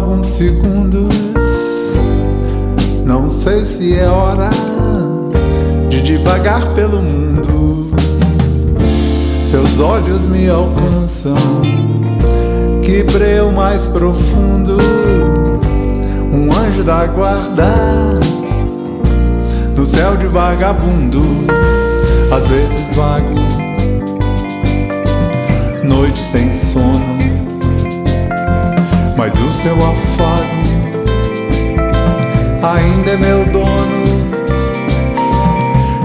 alguns segundos. Não sei se é hora de devagar pelo mundo. Seus olhos me alcançam, que breu mais profundo. Um anjo da guarda no céu de vagabundo. Às vezes vago, noite sem seu afago ainda é meu dono.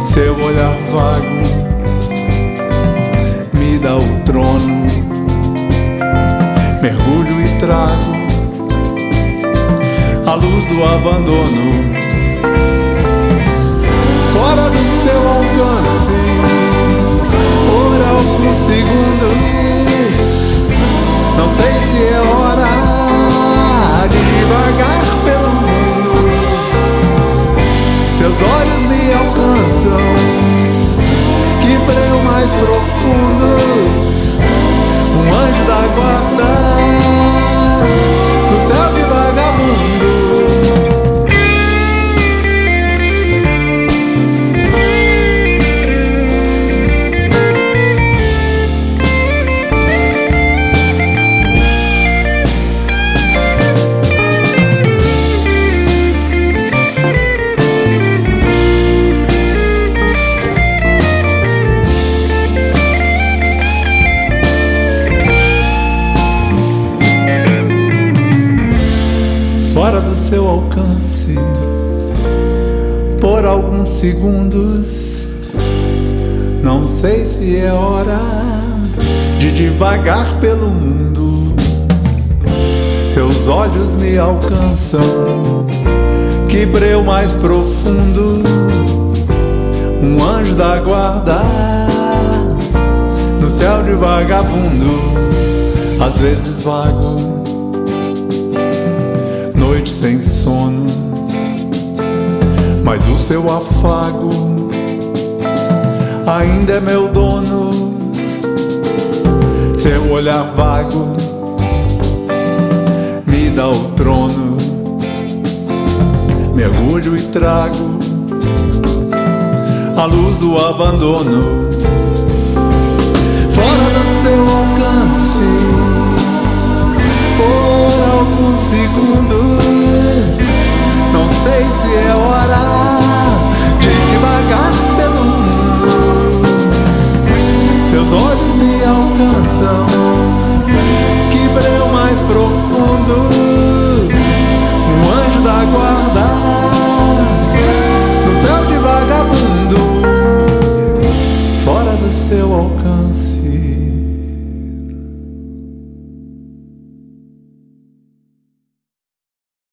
Seu olhar vago me dá o trono. Mergulho e trago a luz do abandono. Fora do seu alcance, por alguns segundos. Fora do seu alcance por alguns segundos. Não sei se é hora de devagar pelo mundo. Seus olhos me alcançam, que breu mais profundo. Um anjo da guarda no céu de vagabundo, às vezes vago noite sem sono, mas o seu afago ainda é meu dono. Seu olhar vago me dá o trono, mergulho e trago a luz do abandono. se é hora de devagar pelo mundo. Seus olhos me alcançam, que breu mais profundo.